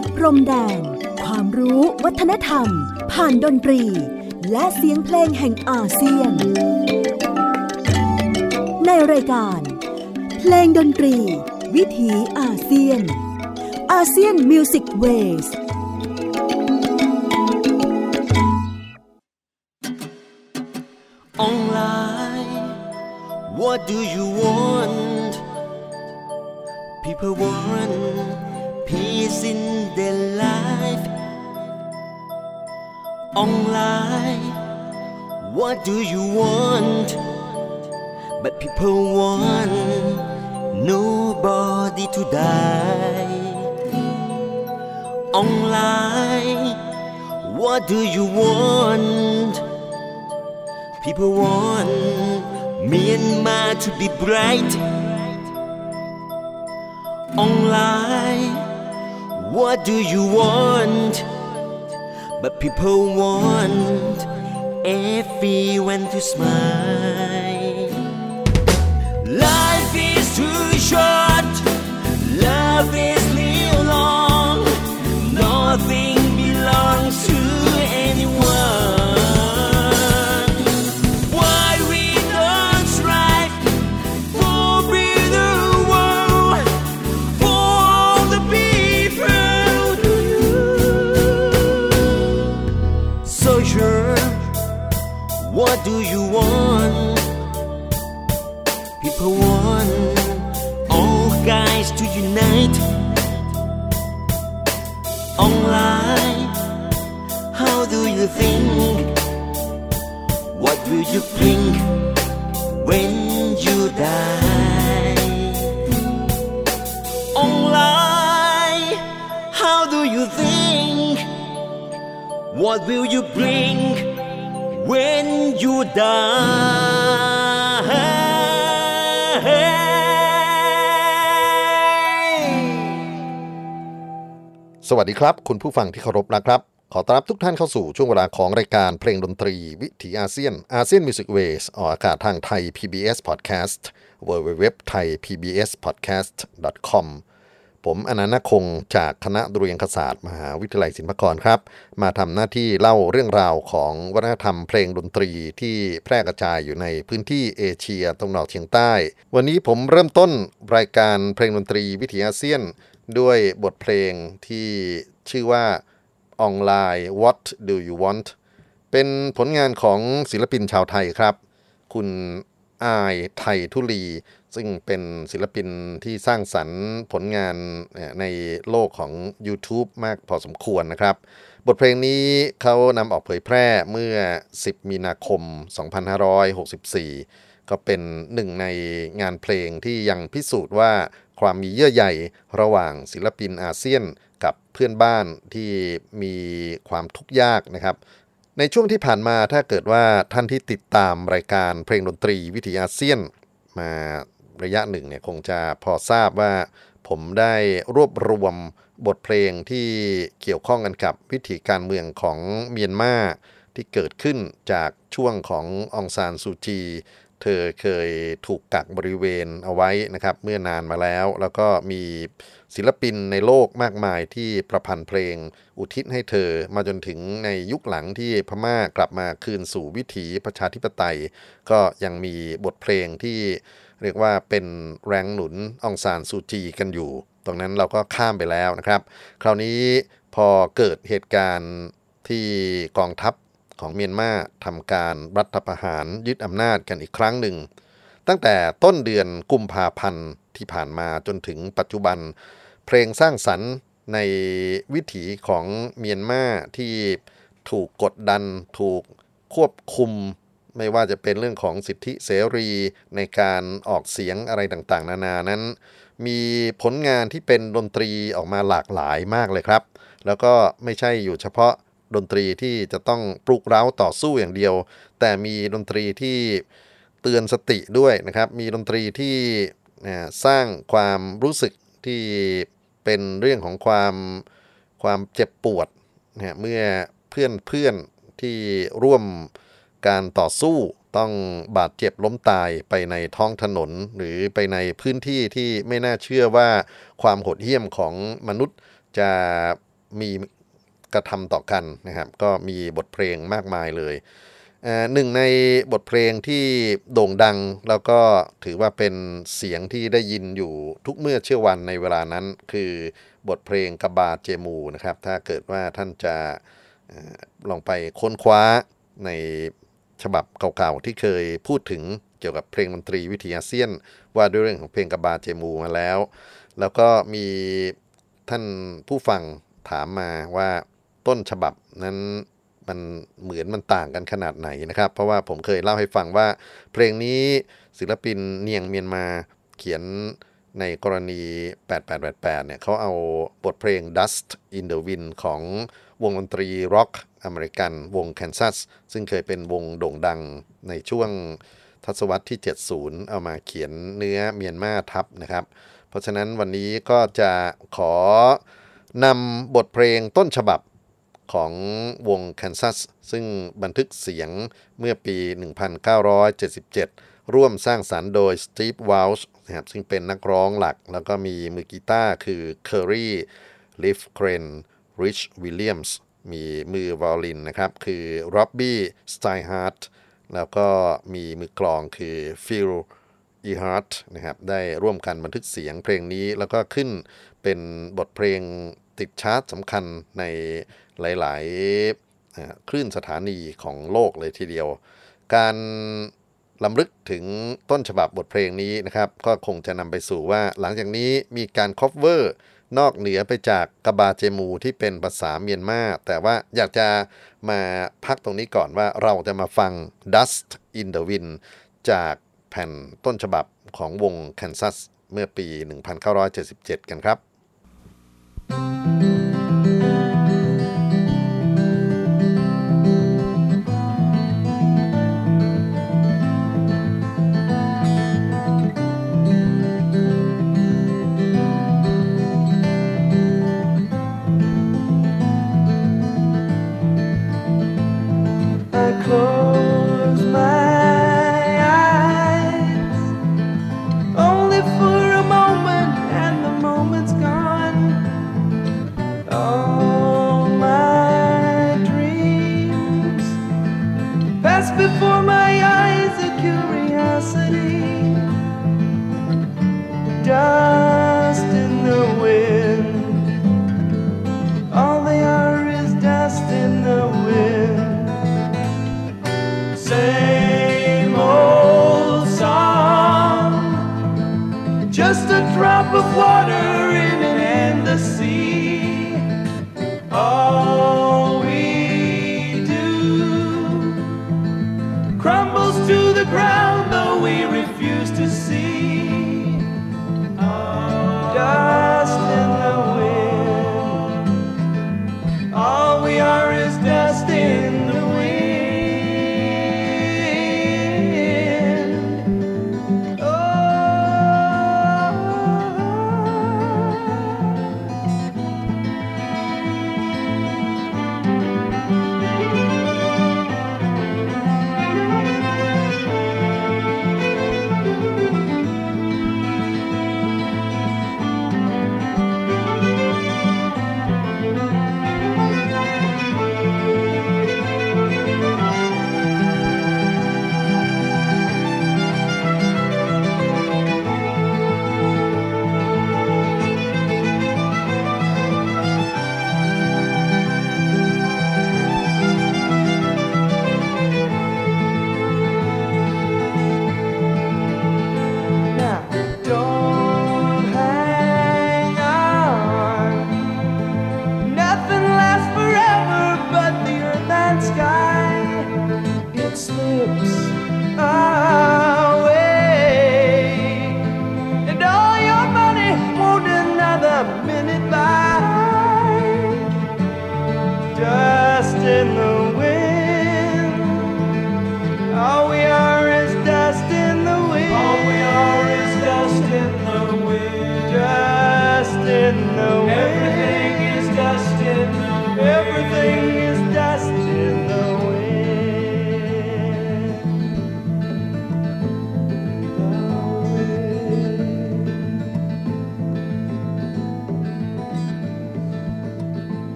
ดพรมแดน ความรู้วัฒนธรรม ผ่านดนตรี และเสียงเพลงแห่งอาเซียน ในรายการ เพลงดนตรี วิถีอาเซียน อาเซียนมิวสิกเวส online. What do you want? People want Online. What do you want? But people want nobody to die. Online. What do you want? People want Myanmar to be bright online. What do you want? But people want everyone to smile. Life is too short, love is Online, how do you think? What will you bring when you die? Online, how do you think? What will you bring when you die? สวัสดีครับ คุณผู้ฟังที่เคารพนะครับ ขอต้อนรับทุกท่านเข้าสู่ช่วงเวลาของรายการเพลงดนตรี วิถีอาเซียนอาเซียน Music Wave ออกอากาศทางไทย PBS Podcast w w w t h a i PBS Podcast com ผมอานันท์ นาคคงจากคณะดุริยางคศาสตร์ มหาวิทยาลัยศิลปากรครับ มาทำหน้าที่เล่าเรื่องราวของวัฒนธรรมเพลงดนตรีที่แพร่กระจายอยู่ในพื้นที่เอเชียตะวันออกเฉียงใต้ วันนี้ผมเริ่มต้นรายการเพลงดนตรีวิถีอาเซียน ด้วยบทเพลงที่ชื่อว่าออนไลน์ What Do You Want เป็นผลงานของศิลปินชาวไทยครับ คุณอายไทยทุลี ซึ่งเป็นศิลปินที่สร้างสรรค์ผลงานในโลกของ YouTube มากพอสมควรนะครับ บทเพลงนี้เขานำออกเผยแพร่เมื่อ 10 มีนาคม 2564 ก็เป็นหนึ่งในงานเพลงที่ยังพิสูจน์ว่า ความมีเยื่อใยระหว่างศิลปินอาเซียนกับเพื่อนบ้านที่มีความทุกข์ยากนะครับ ในช่วงที่ผ่านมาถ้าเกิดว่าท่านที่ติดตามรายการเพลงดนตรีวิถีอาเซียนมาระยะหนึ่งเนี่ยคงจะพอทราบว่าผมได้รวบรวมบทเพลงที่เกี่ยวข้องกันกับวิถีการเมืองของเมียนมาที่เกิดขึ้นจากช่วงขององซานซูจี เธอเคยถูกกักบริเวณเอาไว้นะครับ เมื่อนานมาแล้ว แล้วก็มีศิลปินในโลกมากมายที่ประพันธ์เพลงอุทิศให้เธอ มาจนถึงในยุคหลังที่พม่ากลับมาคืนสู่วิถีประชาธิปไตย ก็ยังมีบทเพลงที่เรียกว่าเป็นแรงหนุนองซานซูจีกันอยู่ ตรงนั้นเราก็ข้ามไปแล้วนะครับ คราวนี้พอเกิดเหตุการณ์ที่กองทัพ ของเมียนมาทำการรัฐประหารยึดอำนาจกันอีกครั้งหนึ่ง ตั้งแต่ต้นเดือนกุมภาพันธ์ที่ผ่านมาจนถึงปัจจุบัน เพลงสร้างสรรค์ในวิถีของเมียนมาที่ถูกกดดันถูกควบคุม ไม่ว่าจะเป็นเรื่องของสิทธิเสรีในการออกเสียงอะไรต่างๆ นานานั้น มีผลงานที่เป็นดนตรีออกมาหลากหลายมากเลยครับ แล้วก็ไม่ใช่อยู่เฉพาะ ดนตรีที่จะต้องปลุกเร้าต่อสู้อย่างเดียว แต่มีดนตรีที่เตือนสติด้วยนะครับ มีดนตรีที่สร้างความรู้สึกที่เป็นเรื่องของความความเจ็บปวดนะเมื่อเพื่อนเพื่อนที่ร่วมการต่อสู้ต้องบาดเจ็บล้มตายไปในท้องถนน หรือไปในพื้นที่ที่ไม่น่าเชื่อว่าความโหดเหี้ยมของมนุษย์จะมี กระทำต่อกันนะครับ ก็มีบทเพลงมากมายเลยหนึ่งในบทเพลงที่โด่งดังแล้วก็ถือว่าเป็นเสียงที่ได้ยินอยู่ทุกเมื่อเชื่อวันในเวลานั้น คือบทเพลงกบาเจมูนะครับ ถ้าเกิดว่าท่านจะลองไปค้นคว้าในฉบับเก่าๆที่เคยพูดถึงเกี่ยวกับเพลงดนตรีวิถีอาเซียน ว่าด้วยเรื่องของเพลงกบาเจมูมาแล้ว แล้วก็มีท่านผู้ฟังถามมาว่า ต้นฉบับนั้นมันเหมือนมันต่างกันขนาดไหนนะครับ เพราะว่าผมเคยเล่าให้ฟังว่า เพลงนี้ศิลปินเนียงเมียนมาเขียนในกรณี 8888 เนี่ยเขาเอาบทเพลง Dust in the Wind ของวงดนตรีร็อกอเมริกันวง Kansas ซึ่งเคยเป็นวงโด่งดังในช่วงทศวรรษที่ 70 เอามาเขียนเนื้อเมียนมาทับนะครับ เพราะฉะนั้นวันนี้ก็จะขอนำบทเพลงต้นฉบับ ของวง Kansas ซึ่งบันทึกเสียงเมื่อปี 1977 ร่วมสร้างสรรค์โดย Steve Walsh นะครับซึ่งเป็นนักร้องหลัก แล้วก็มีมือกีตาร์คือ Curry Lifgren Rich Williams มีมือวอลลินนะครับ คือ Robbie Steinhardt แล้วก็มีมือกลองคือ Phil e h a r t นะครับได้ร่วมกันบันทึกเสียงเพลงนี้แล้วก็ขึ้นเป็นบทเพลงติดชาร์ตสำคัญใน หลายๆคลื่นสถานีของโลกเลยทีเดียว การลำลึกถึงต้นฉบับบทเพลงนี้นะครับ ก็คงจะนำไปสู่ว่าหลังจากนี้มีการ cover นอกเหนือไปจากกบาเจมูที่เป็นภาษาเมียนมาแต่ว่าอยากจะมาพักตรงนี้ก่อนว่าเราจะมาฟัง Dust in the Wind จากแผ่นต้นฉบับของวง Kansas เมื่อปี 1977 กันครับ I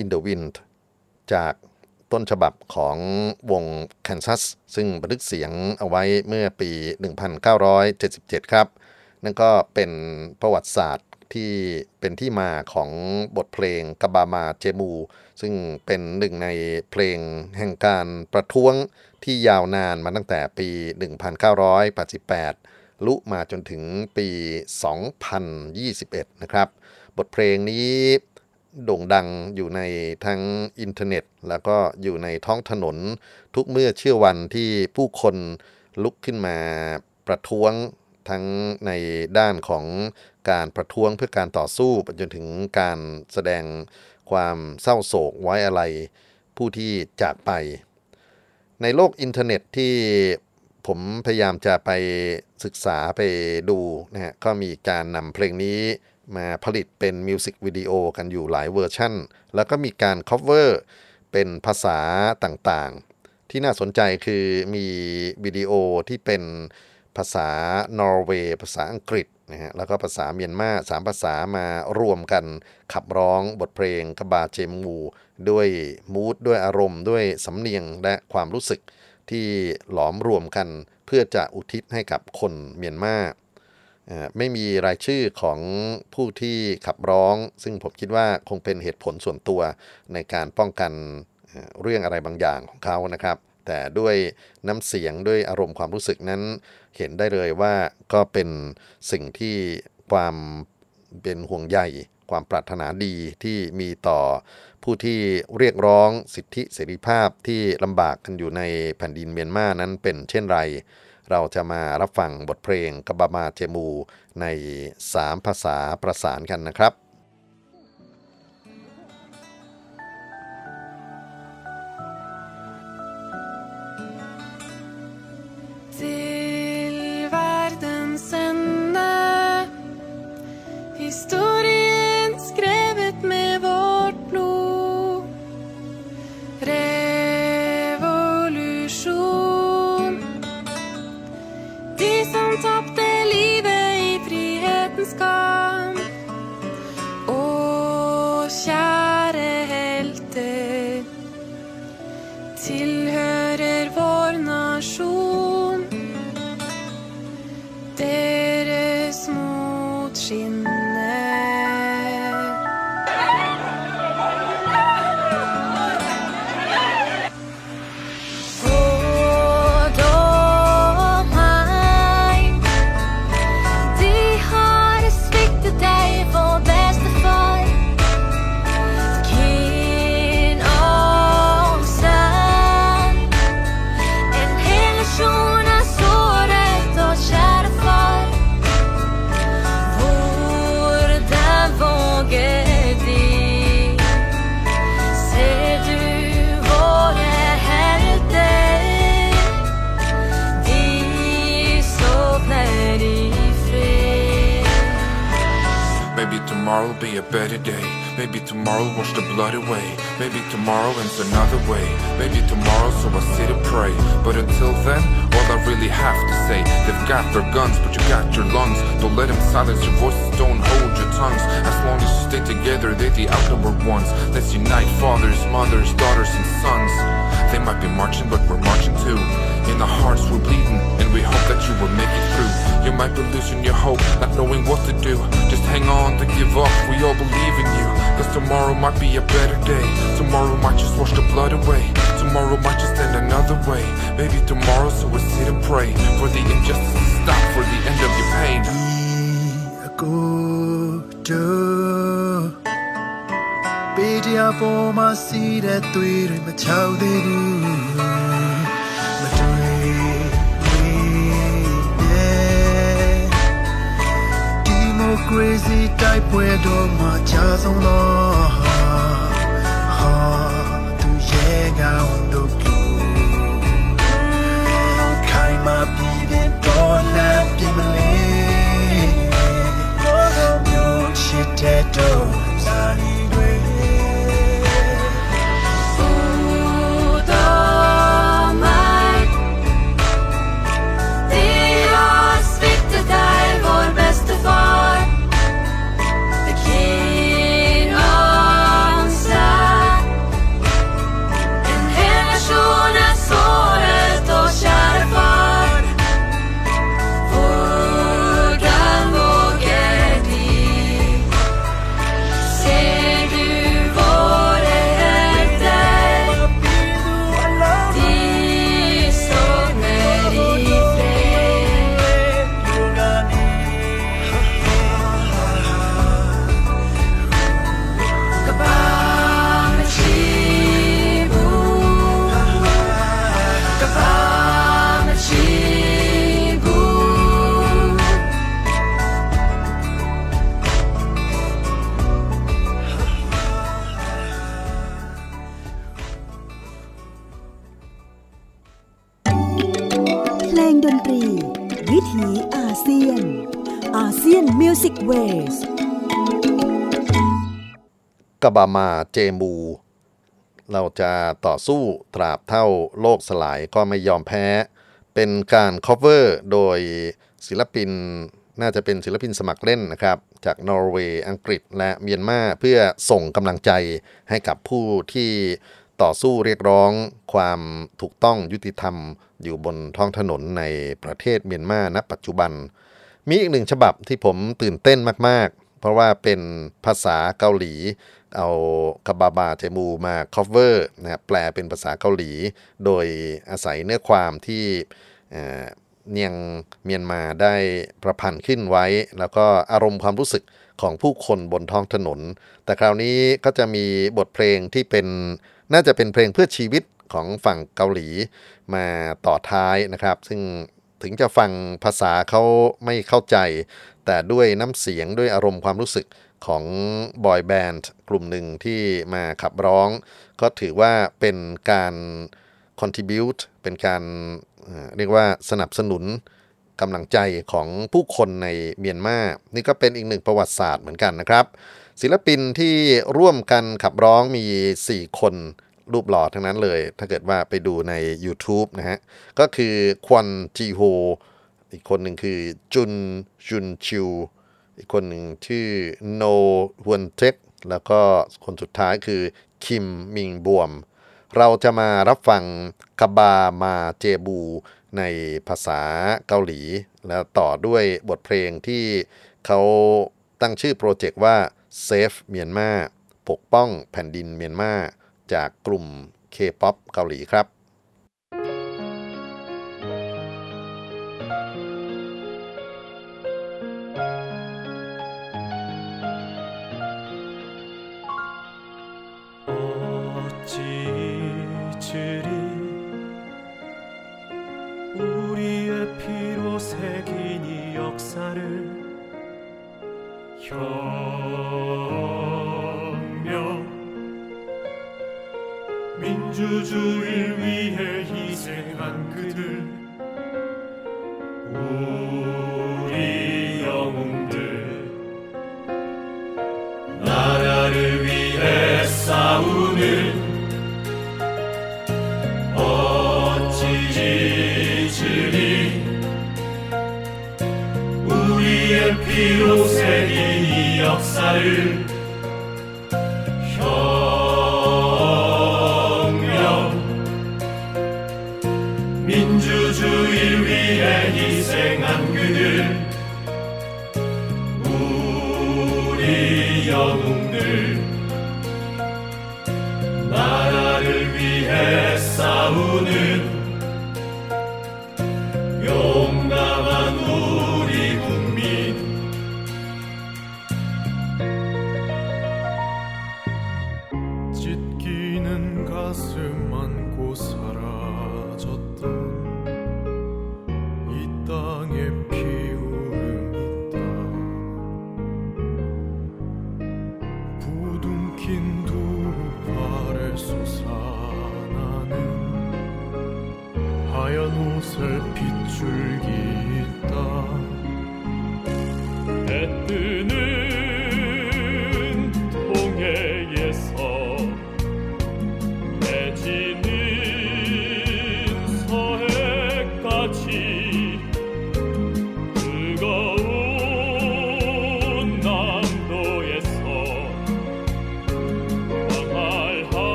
in the Wind จากต้นฉบับของวง Kansas ซึ่งบันทึกเสียงเอาไว้เมื่อปี 1977 ครับ นั่นก็เป็นประวัติศาสตร์ที่เป็นที่มาของบทเพลงกบามาเจมู ซึ่งเป็นหนึ่งในเพลงแห่งการประท้วงที่ยาวนานมาตั้งแต่ปี 1988 ลุมาจนถึงปี 2021 นะครับ บทเพลงนี้ โด่งดังอยู่ในทั้งอินเทอร์เน็ต แล้วก็อยู่ในท้องถนนทุกเมื่อเชื่อวันที่ผู้คนลุกขึ้นมาประท้วงทั้งในด้านของการประท้วงเพื่อการต่อสู้ไปจนถึงการแสดงความเศร้าโศกไว้อาลัยผู้ที่จากไป ในโลกอินเทอร์เน็ตที่ผมพยายามจะไปศึกษาไปดูนะฮะก็มีการนำเพลงนี้ มาผลิตเป็นมิวสิกวิดีโอกันอยู่หลายเวอร์ชั่น แล้วก็มีการ cover เป็นภาษาต่างๆ ที่น่าสนใจคือมีวิดีโอที่เป็นภาษานอร์เวย์ภาษาอังกฤษนะฮะแล้วก็ภาษาเมียนมาสามภาษามารวมกันขับร้องบทเพลงกบาเจมูด้วยมูดด้วยอารมณ์ ด้วยสำเนียงและความรู้สึกที่หลอมรวมกัน เพื่อจะอุทิศให้กับคนเมียนมา ไม่มีรายชื่อของผู้ที่ขับร้อง ซึ่งผมคิดว่าคงเป็นเหตุผลส่วนตัวในการป้องกันเรื่องอะไรบางอย่างของเขานะครับ แต่ด้วยน้ำเสียงด้วยอารมณ์ความรู้สึกนั้น เห็นได้เลยว่าก็เป็นสิ่งที่ความเป็นห่วงใยความปรารถนาดีที่มีต่อผู้ที่เรียกร้องสิทธิเสรีภาพที่ลำบากกันอยู่ในแผ่นดินเมียนมานั้นเป็นเช่นไร เราจะมารับฟังบทเพลงกบามาเจมูใน 3 ภาษาประสานกันนะครับ better day. Maybe tomorrow wash the blood away. Maybe tomorrow ends another way. Maybe tomorrow, so I sit and pray. But until then, all I really have to say, they've got their guns, but you got your lungs. Don't let them silence your voices, don't hold your tongues. As long as you stay together, they're the outnumbered ones. Let's unite fathers, mothers, daughters, and sons. They might be marching, but we're marching too. In our hearts, we're bleeding, and we hope that you will make it through. You might be losing your hope, not knowing what to do. Just hang on, to give up. We all believe in you. Cause tomorrow might be a better day. Tomorrow might just wash the blood away. Tomorrow might just end another way. Maybe tomorrow, so we'll sit and pray for the injustice to stop, for the end of your pain. ကိုတို့ ပေးတရားပေါ်မှာစီးတဲ့သွေးတွေမချောက်သေးဘူးမတွေ့ရဲ့ဒီမိုကရေစီတိုက်ပွဲတော်မှာချဆုံးတော့ဟာသူရဲ့ကောင်တို့ကိုခိုင်မာပြီးတဲ့တော်လမ်းပြင်မလဲမျိုးချစ်တဲ့တော့ กบามาเจมู เราจะต่อสู้ตราบเท่าโลกสลายก็ไม่ยอมแพ้ เป็นการ cover โดยศิลปินน่าจะเป็นศิลปินสมัครเล่นนะครับ จากนอร์เวย์ อังกฤษ และเมียนมาเพื่อส่งกำลังใจให้กับผู้ที่ต่อสู้เรียกร้องความถูกต้องยุติธรรม อยู่บนท้องถนนในประเทศเมียนมาณปัจจุบัน มีอีกหนึ่งฉบับที่ผมตื่นเต้นมาก ๆ เพราะว่าเป็นภาษาเกาหลี เอาคาบาบาเจมูมา cover นะแปลเป็นภาษาเกาหลี โดยอาศัยเนื้อความที่เนียงเมียนมาได้ประพันธ์ขึ้นไว้ แล้วก็อารมณ์ความรู้สึกของผู้คนบนท้องถนน แต่คราวนี้ก็จะมีบทเพลงที่เป็นน่าจะเป็นเพลงเพื่อชีวิตของฝั่งเกาหลีมาต่อท้ายนะครับ ซึ่งถึงจะฟังภาษาเขาไม่เข้าใจ แต่ด้วยน้ำเสียงด้วยอารมณ์ความรู้สึก ของบอยแบนด์กลุ่มหนึ่งที่มาขับร้อง ก็ถือว่าเป็นการ contribute เป็นการเรียกว่าสนับสนุนกำลังใจของผู้คนในเมียนมา นี่ก็เป็นอีกหนึ่งประวัติศาสตร์เหมือนกันนะครับ ศิลปินที่ร่วมกันขับร้องมี 4 คนรูปหล่อทั้งนั้นเลย ถ้าเกิดว่าไปดูใน YouTube นะฮะ ก็คือควันจีโฮ อีกคนหนึ่งคือจุน จุนชิว อีกคนหนึ่งชื่อโนฮวนเทคแล้วก็คนสุดท้ายคือคิมมิงบวม เราจะมารับฟังคาบามาเจบูในภาษาเกาหลี แล้วต่อด้วยบทเพลงที่เขาตั้งชื่อโปรเจกต์ว่า Save เมียนมาปกป้องแผ่นดินเมียนมาจากกลุ่ม K-POP เกาหลีครับ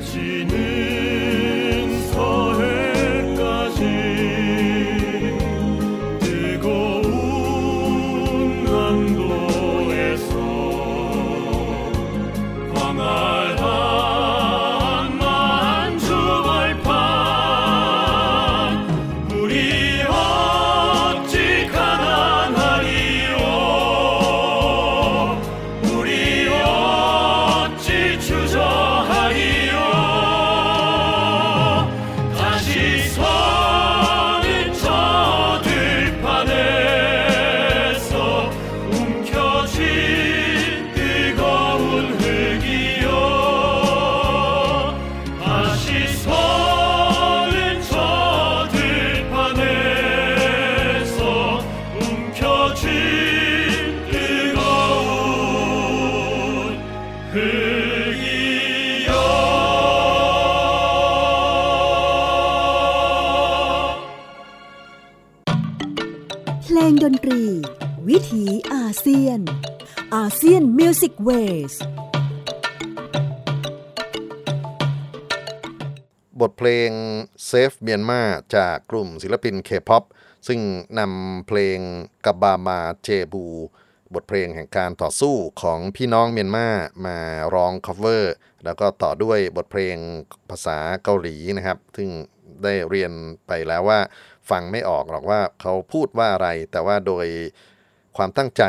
지는 Music Waysบทเพลง Save Myanmar จากกลุ่มศิลปิน K-POP ซึ่งนำเพลงกบบามาเจบู บทเพลงแห่งการต่อสู้ของพี่น้องเมียนมามาร้อง cover แล้วก็ต่อด้วยบทเพลงภาษาเกาหลีนะครับ ซึ่งได้เรียนไปแล้วว่า ฟังไม่ออกหรอกว่าเขาพูดว่าอะไร แต่ว่าโดยความตั้งใจ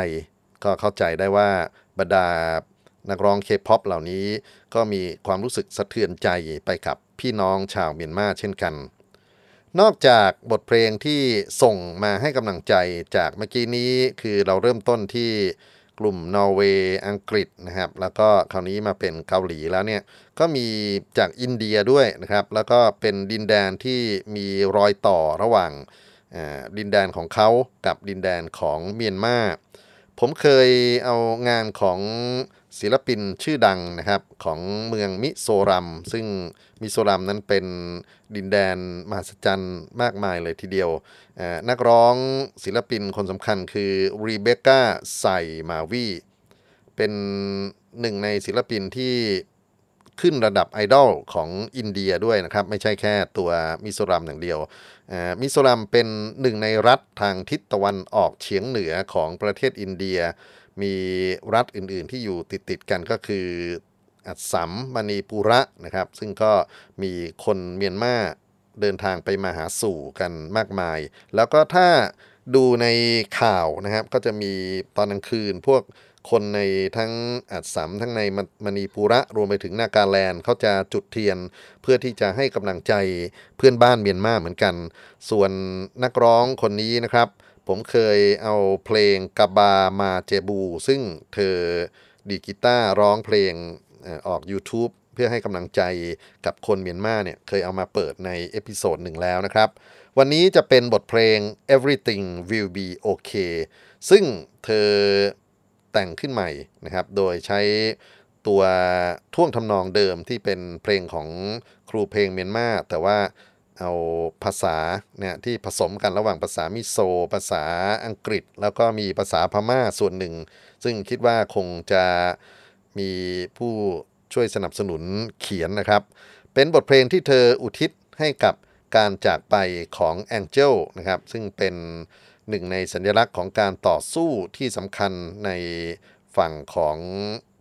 ก็เข้าใจได้ว่า บรรดานักร้องเคป๊อปเหล่านี้ก็มีความรู้สึกสะเทือนใจไปกับพี่น้องชาวเมียนมาเช่นกัน นอกจากบทเพลงที่ส่งมาให้กำลังใจจากเมื่อกี้นี้คือเราเริ่มต้นที่กลุ่มนอร์เวย์อังกฤษนะครับ แล้วก็คราวนี้มาเป็นเกาหลีแล้วเนี่ย ก็มีจากอินเดียด้วยนะครับ แล้วก็เป็นดินแดนที่มีรอยต่อระหว่างดินแดนของเขากับดินแดนของเมียนมา ผมเคยเอางานของศิลปินชื่อดังนะครับของเมืองมิโซรัม ซึ่งมิโซรัมนั้นเป็นดินแดนมหัศจรรย์มากมายเลยทีเดียว นักร้องศิลปินคนสำคัญคือรีเบคก้าไซมาวีเป็นหนึ่งในศิลปินที่ ขึ้นระดับไอดอลของอินเดียด้วยนะครับ ไม่ใช่แค่ตัวมิโซรัมอย่างเดียวอ่อมิโซรัมเป็นหนึ่งในรัฐทางทิศตะวันออกเฉียงเหนือของประเทศอินเดีย มีรัฐอื่นๆที่อยู่ติดๆกันก็คืออัสสัมมณีปุระนะครับ ซึ่งก็มีคนเมียนมาเดินทางไปมาหาสู่กันมากมาย แล้วก็ถ้าดูในข่าวนะครับ ก็จะมีตอนกลางคืนพวก คนในทั้งอัสสัมทั้งในมณีปุระรวมไปถึงนากาแลนด์เขาจะจุดเทียนเพื่อที่จะให้กำลังใจเพื่อนบ้านเมียนมาเหมือนกัน ส่วนนักร้องคนนี้นะครับ ผมเคยเอาเพลงกาบามาเจบู ซึ่งเธอดีดกีตาร์ร้องเพลงออออก YouTube เพื่อให้กำลังใจกับคนเมียนมาเนี่ยเคยเอามาเปิดใน episode หนึ่งแล้วนะครับ วันนี้จะเป็นบทเพลง Everything Will Be Okay ซึ่งเธอ แต่งขึ้นใหม่นะครับ โดยใช้ตัวท่วงทำนองเดิมที่เป็นเพลงของครูเพลงเมียนมาแต่ว่าเอาภาษาเนี่ยที่ผสมกันระหว่างภาษามิโซ ภาษาอังกฤษ แล้วก็มีภาษาพม่าส่วนหนึ่ง ซึ่งคิดว่าคงจะมีผู้ช่วยสนับสนุนเขียนนะครับ เป็นบทเพลงที่เธออุทิศให้กับการจากไปของแองเจลนะครับ ซึ่งเป็น หนึ่งในสัญลักษณ์ของการต่อสู้ที่สำคัญในฝั่งของ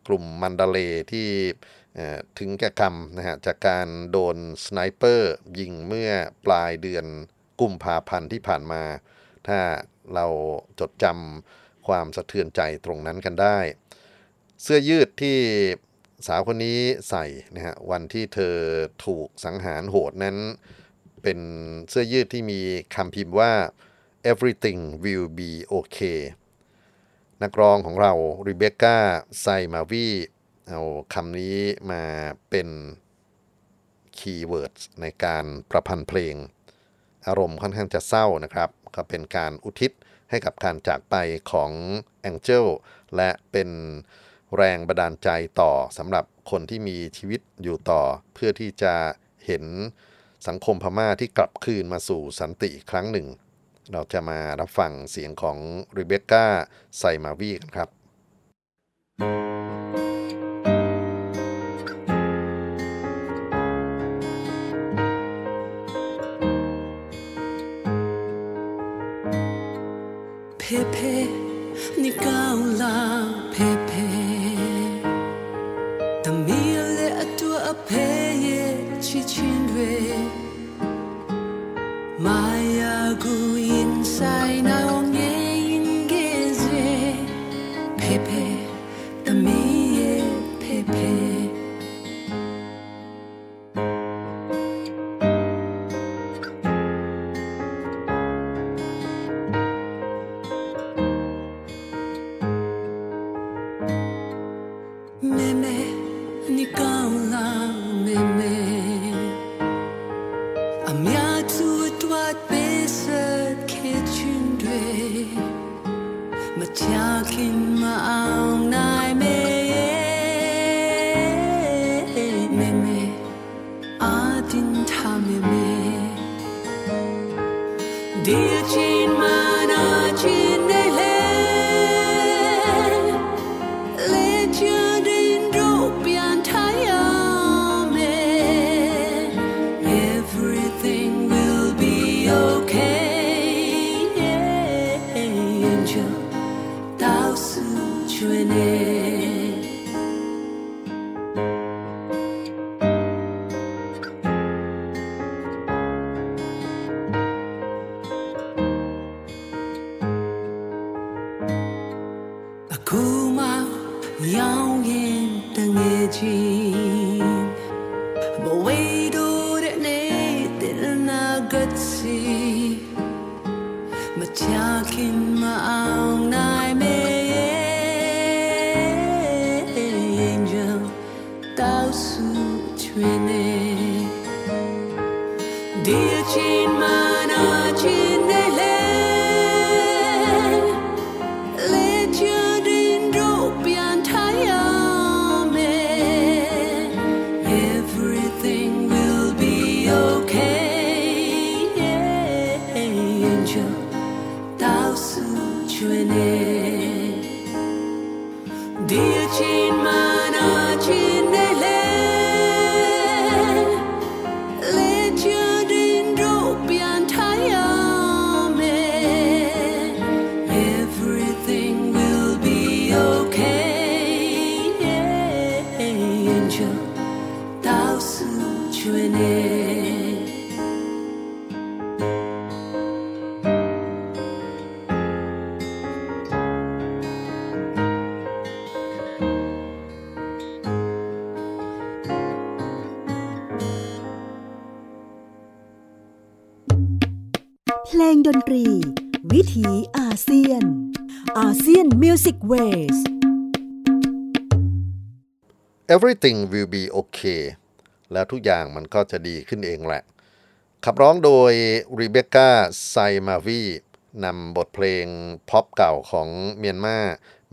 กลุ่มมัณฑะเลย์ที่ถึงแก่กรรมนะฮะจากการโดน sniper ยิงเมื่อปลายเดือนกุมภาพันธ์ที่ผ่านมา ถ้าเราจดจำความสะเทือนใจตรงนั้นกันได้ เสื้อยืดที่สาวคนนี้ใส่นะฮะวันที่เธอถูกสังหารโหดนั้น เป็นเสื้อยืดที่มีคำพิมพ์ว่า everything will be okay นักร้องของเราริเบคก้าไซมาวีเอาคำนี้มาเป็น keyword ในการประพันธ์เพลง อารมณ์ค่อนข้างจะเศร้านะครับ ก็เป็นการอุทิศให้กับการจากไปของแองเจลและเป็นแรงบันดาลใจต่อสำหรับคนที่มีชีวิตอยู่ต่อ เพื่อที่จะเห็นสังคมพม่าที่กลับคืนมาสู่สันติอีกครั้งหนึ่ง เราจะมารับฟังเสียงของริเบคก้าไซมาวีกันครับ Pepe, Nicola, Pepe. Tamile atua apeye chichinwe. Everything will be okay แล้วทุกอย่างมันก็จะดีขึ้นเองแหละ ขับร้องโดย Rebecca s a i m a v i นำบทเพลงพ็อปเก่าของเมียนมา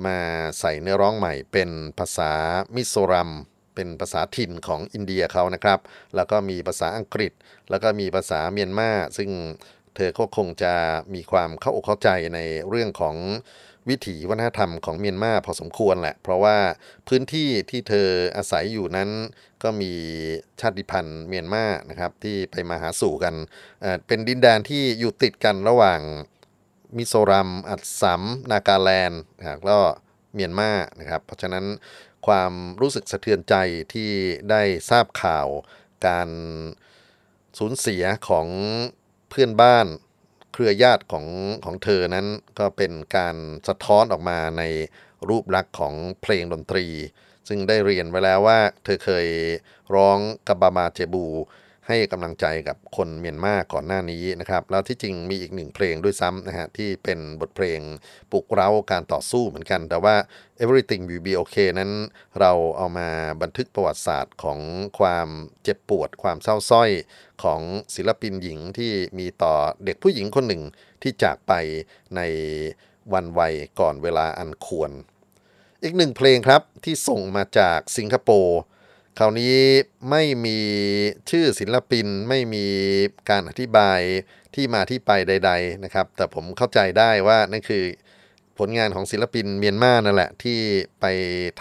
มาใส่เนื้อร้องใหม่เป็นภาษามิโซรัม เป็นภาษาถิ่นของอินเดียเขานะครับ แล้วก็มีภาษาอังกฤษ แล้วก็มีภาษาเมียนมาซึ่งเธอก็คงจะมีความเข้าอกเข้าใจในเรื่องของ วิถีวัฒนธรรมของเมียนมาพอสมควรแหละ เพราะว่าพื้นที่ที่เธออาศัยอยู่นั้นก็มีชาติพันธุ์เมียนมานะครับที่ไปมาหาสู่กันเเป็นดินแดนที่อยู่ติดกันระหว่างมิโซรัม อัสสัม นากาแลนด์แล้วเมียนมานะครับ เพราะฉะนั้นความรู้สึกสะเทือนใจที่ได้ทราบข่าวการสูญเสียของเพื่อนบ้าน เครือญาติของของเธอนั้นก็เป็นการสะท้อนออกมาในรูปลักษณ์ของเพลงดนตรี ซึ่งได้เรียนไว้แล้วว่า เธอเคยร้องกับบามาเจบู ให้กำลังใจกับคนเมียนมาก่อนหน้านี้นะครับแล้วที่จริงมีอีกหนึ่งเพลงด้วยซ้ำนะฮะที่เป็นบทเพลงปลุกเร้าการต่อสู้เหมือนกัน แต่ว่า Everything Will Be Okay นั้นเราเอามาบันทึกประวัติศาสตร์ของความเจ็บปวด ความเศร้าสร้อยของศิลปินหญิงที่มีต่อเด็กผู้หญิงคนหนึ่งที่จากไปในวันวัยก่อนเวลาอันควร อีกหนึ่งเพลงครับที่ส่งมาจากสิงคโปร์ คราวนี้ไม่มีชื่อศิลปินไม่มีการอธิบายที่มาที่ไปใด ๆนะครับ แต่ผมเข้าใจได้ว่านั่นคือผลงานของศิลปินเมียนมานั่นแหละที่ไป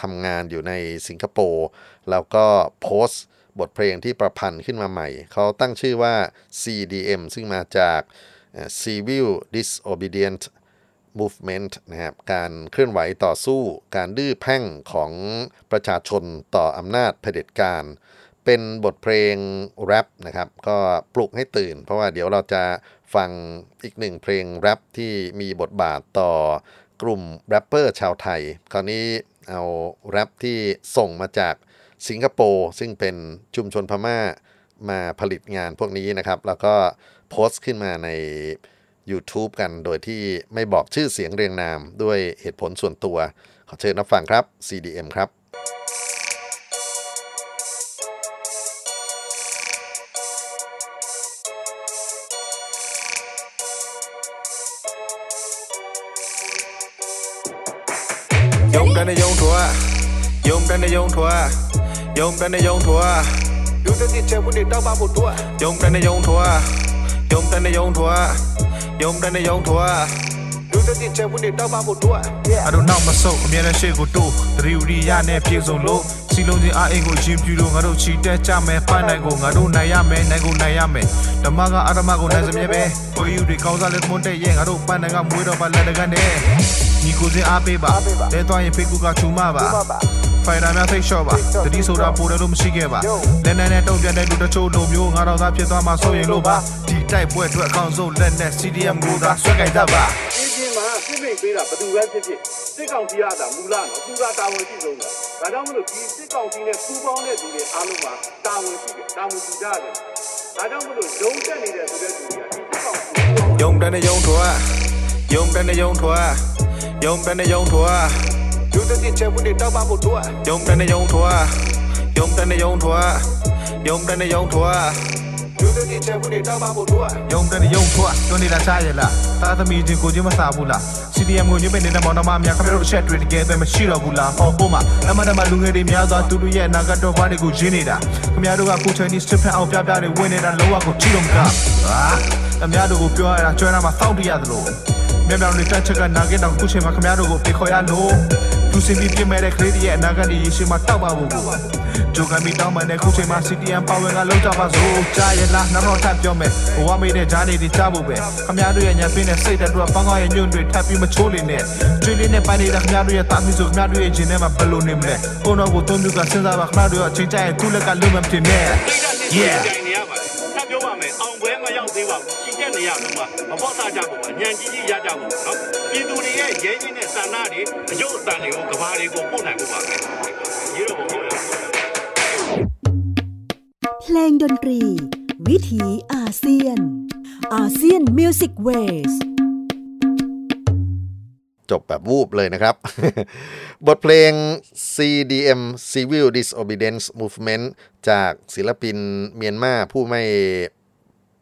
ทำงานอยู่ในสิงคโปร์แล้วก็โพสต์บทเพลงที่ประพันธ์ขึ้นมาใหม่ เขาตั้งชื่อว่า CDM ซึ่งมาจาก Civil Disobedient Movement นะครับการเคลื่อนไหวต่อสู้การดื้อแพ่งของประชาชนต่ออำนาจเผด็จการ เป็นบทเพลงแรปนะครับก็ปลุกให้ตื่น เพราะว่าเดี๋ยวเราจะฟังอีกหนึ่งเพลงแรปที่มีบทบาทต่อกลุ่มแรปเปอร์ชาวไทย คราวนี้เอาแรปที่ส่งมาจากสิงคโปร์ซึ่งเป็นชุมชนพม่ามาผลิตงานพวกนี้นะครับ แล้วก็โพสต์ขึ้นมาใน YouTube กันโดยที่ไม่บอกชื่อเสียงเรียงนามด้วยเหตุผลส่วนตัว ขอเชิญรับฟังครับ CDM ครับ 勇敢的勇途啊，勇敢的勇途啊，勇敢的勇途啊，有的你全部你到把不多，勇敢的勇途啊，勇敢的勇途 ယုံတဲ့နဲ့ယုံထွားလူသက်တင်ချက်ဝင်တောက်ပါဖို့တို့အရုံနောက်မဆုပ်အမြဲတမ်းရှေ့ကိုတို့တရီရီရနဲ့ပြေဆုံးလို့စီလုံးချင်းအားအိမ်ကိုရင်ပြူလို့ငါတို့ချီတက်ကြမယ်ဖိုင်နိုင်ကိုငါတို့နိုင်ရမယ်နိုင်ကိုနိုင်ရမယ်ဓမ္မကအရမကိုနိုင်စမြဲပဲကိုယူတွေကောင်းစားလက်မွန်တဲ့ရဲ့ငါတို့ပန်းနိုင်ကမွေးတော့ပါလက်တကန်နဲ့ညီကိုစင်အားပေးပါတဲသွားရင်ဖေကူကချူမပါဖိုင်ရာများဖိတ်လျှော့ပါတတိဆိုတာပိုတယ်လို့မရှိခဲ့ပါလက်နဲ့နဲ့တုံ့ပြန်တဲ့လူတချို့လိုမျိုးငါတော့သားဖြစ်သွားမှဆိုရင်လို့ပါဒီ တိုက်ပွဲအတွက်အကောင်းဆုံးလက်နဲ့ CDM ကိုသာဆွဲကြိုက်တတ်ပါဒီချင်းမှာပြစ်ပိတ်ပေးတာဘယ်သူပဲဖြစ်ဖြစ်စစ်ကောင်စီရတာမူလနော်သူကတာဝန်ရှိဆုံးတာဒါကြောင့်မလို့ဒီစစ်ကောင်စီနဲ့ပူးပေါင်းတဲ့သူတွေအားလုံးကတာဝန်ရှိတယ်တာဝန်ယူကြတယ်ဒါကြောင့်မလို့ရုံတက်နေတဲ့သူတွေသူတွေကဒီစစ်ကောင်စီယုံတန်နဲ့ယုံထွားယုံတန်နဲ့ယုံထွားယုံတန်နဲ့ယုံထွားကျူးတဲ့ချက်ဝင်တောက်ပါဖို့ထွားယုံတန်နဲ့ယုံထွားယုံတန်နဲ့ယုံထွားယုံတန်နဲ့ယုံထွား လူတွေဒီချက်ဝင်တော့မှာဖို့တို့อ่ะယုံတဲ့ယုံထွတ်တွန်းနေတာချရလားသားသမီးချင်းကိုချင်းမစားဘူးလား CDM ကိုညစ်ပနေတဲ့မောင်နှမများခင်ဗျားတို့အချက်တွေတကယ်ပဲမရှိတော့ဘူးလားဟောပို့မှာအမတမလူငယ်တွေများစွာသူတို့ရဲ့အနာဂတ်တော်ဘာတွေကိုရင်းနေတာခင်ဗျားတို့ကကိုချင်းဒီစစ်ဖက်အောင်ပြပြတွေဝင်နေတာလောကကိုကြည့်တော့မှာအာခင်ဗျားတို့ကိုပြောရတာကျွမ်းတာမှာစောင့်တရသလို မြေမြောင်တွေတက်ချက်ကနာခဲ့တော့ခုချိန်မှာခင်ဗျားတို့ကိုပြေခေါ်ရလို့သူစင်ပြီးပြင်မဲ့တဲ့ကလေးတွေရဲ့အနာဂတ်တွေရေရှည်မှာတောက်ပါဖို့ကိုဂျိုကမီတောင်းမှတဲ့ခုချိန်မှာ CTM ပါဝင်ကလုံးကြပါစို့ကြားရလားနောက်တော့ထပ်ပြောမယ်ဘဝမေးတဲ့ဂျာနေတွေကြားဖို့ပဲခင်ဗျားတို့ရဲ့ညာပင်းနဲ့စိတ်ဓာတ်တို့ကပန်းကောင်းရဲ့ညွန့်တွေထပ်ပြီးမချိုးနေနဲ့ကျွေးလေးနဲ့ပိုင်းနေတာခင်ဗျားတို့ရဲ့တာမီဆိုခင်ဗျားတို့ရဲ့ဂျင်းထဲမှာဘယ်လိုနေမလဲကိုတော့ကိုသုံးမျိုးကစဉ်းစားပါခင်ဗျားတို့ရဲ့အချိန်ကြရင်သူ့လက်ကလုံးမဖြစ်နဲ့ yeah တိုင်နေရပါတယ်ထပ်ပြောပါမယ် အောင်ပွဲမရောက်သေးပါဘူးချီတက်နေရမှာပါမပေါ့သားကြဖို့ပါညံကြီးကြီးရကြဖို့နော်ပြည်သူတွေရဲ့ရဲကြီးနဲ့စာနာတွေအယုတ်အတန်တွေကိုကဘာတွေကိုပို့နိုင်ဖို့ပါပဲရေတော့ဘောရ เพลงดนตรี วิถีอาเซียนอาเซียนมิวสิกเวส จบแบบวูบเลยนะครับ บทเพลง CDM Civil Disobedience Movement จากศิลปินเมียนมาผู้ไม่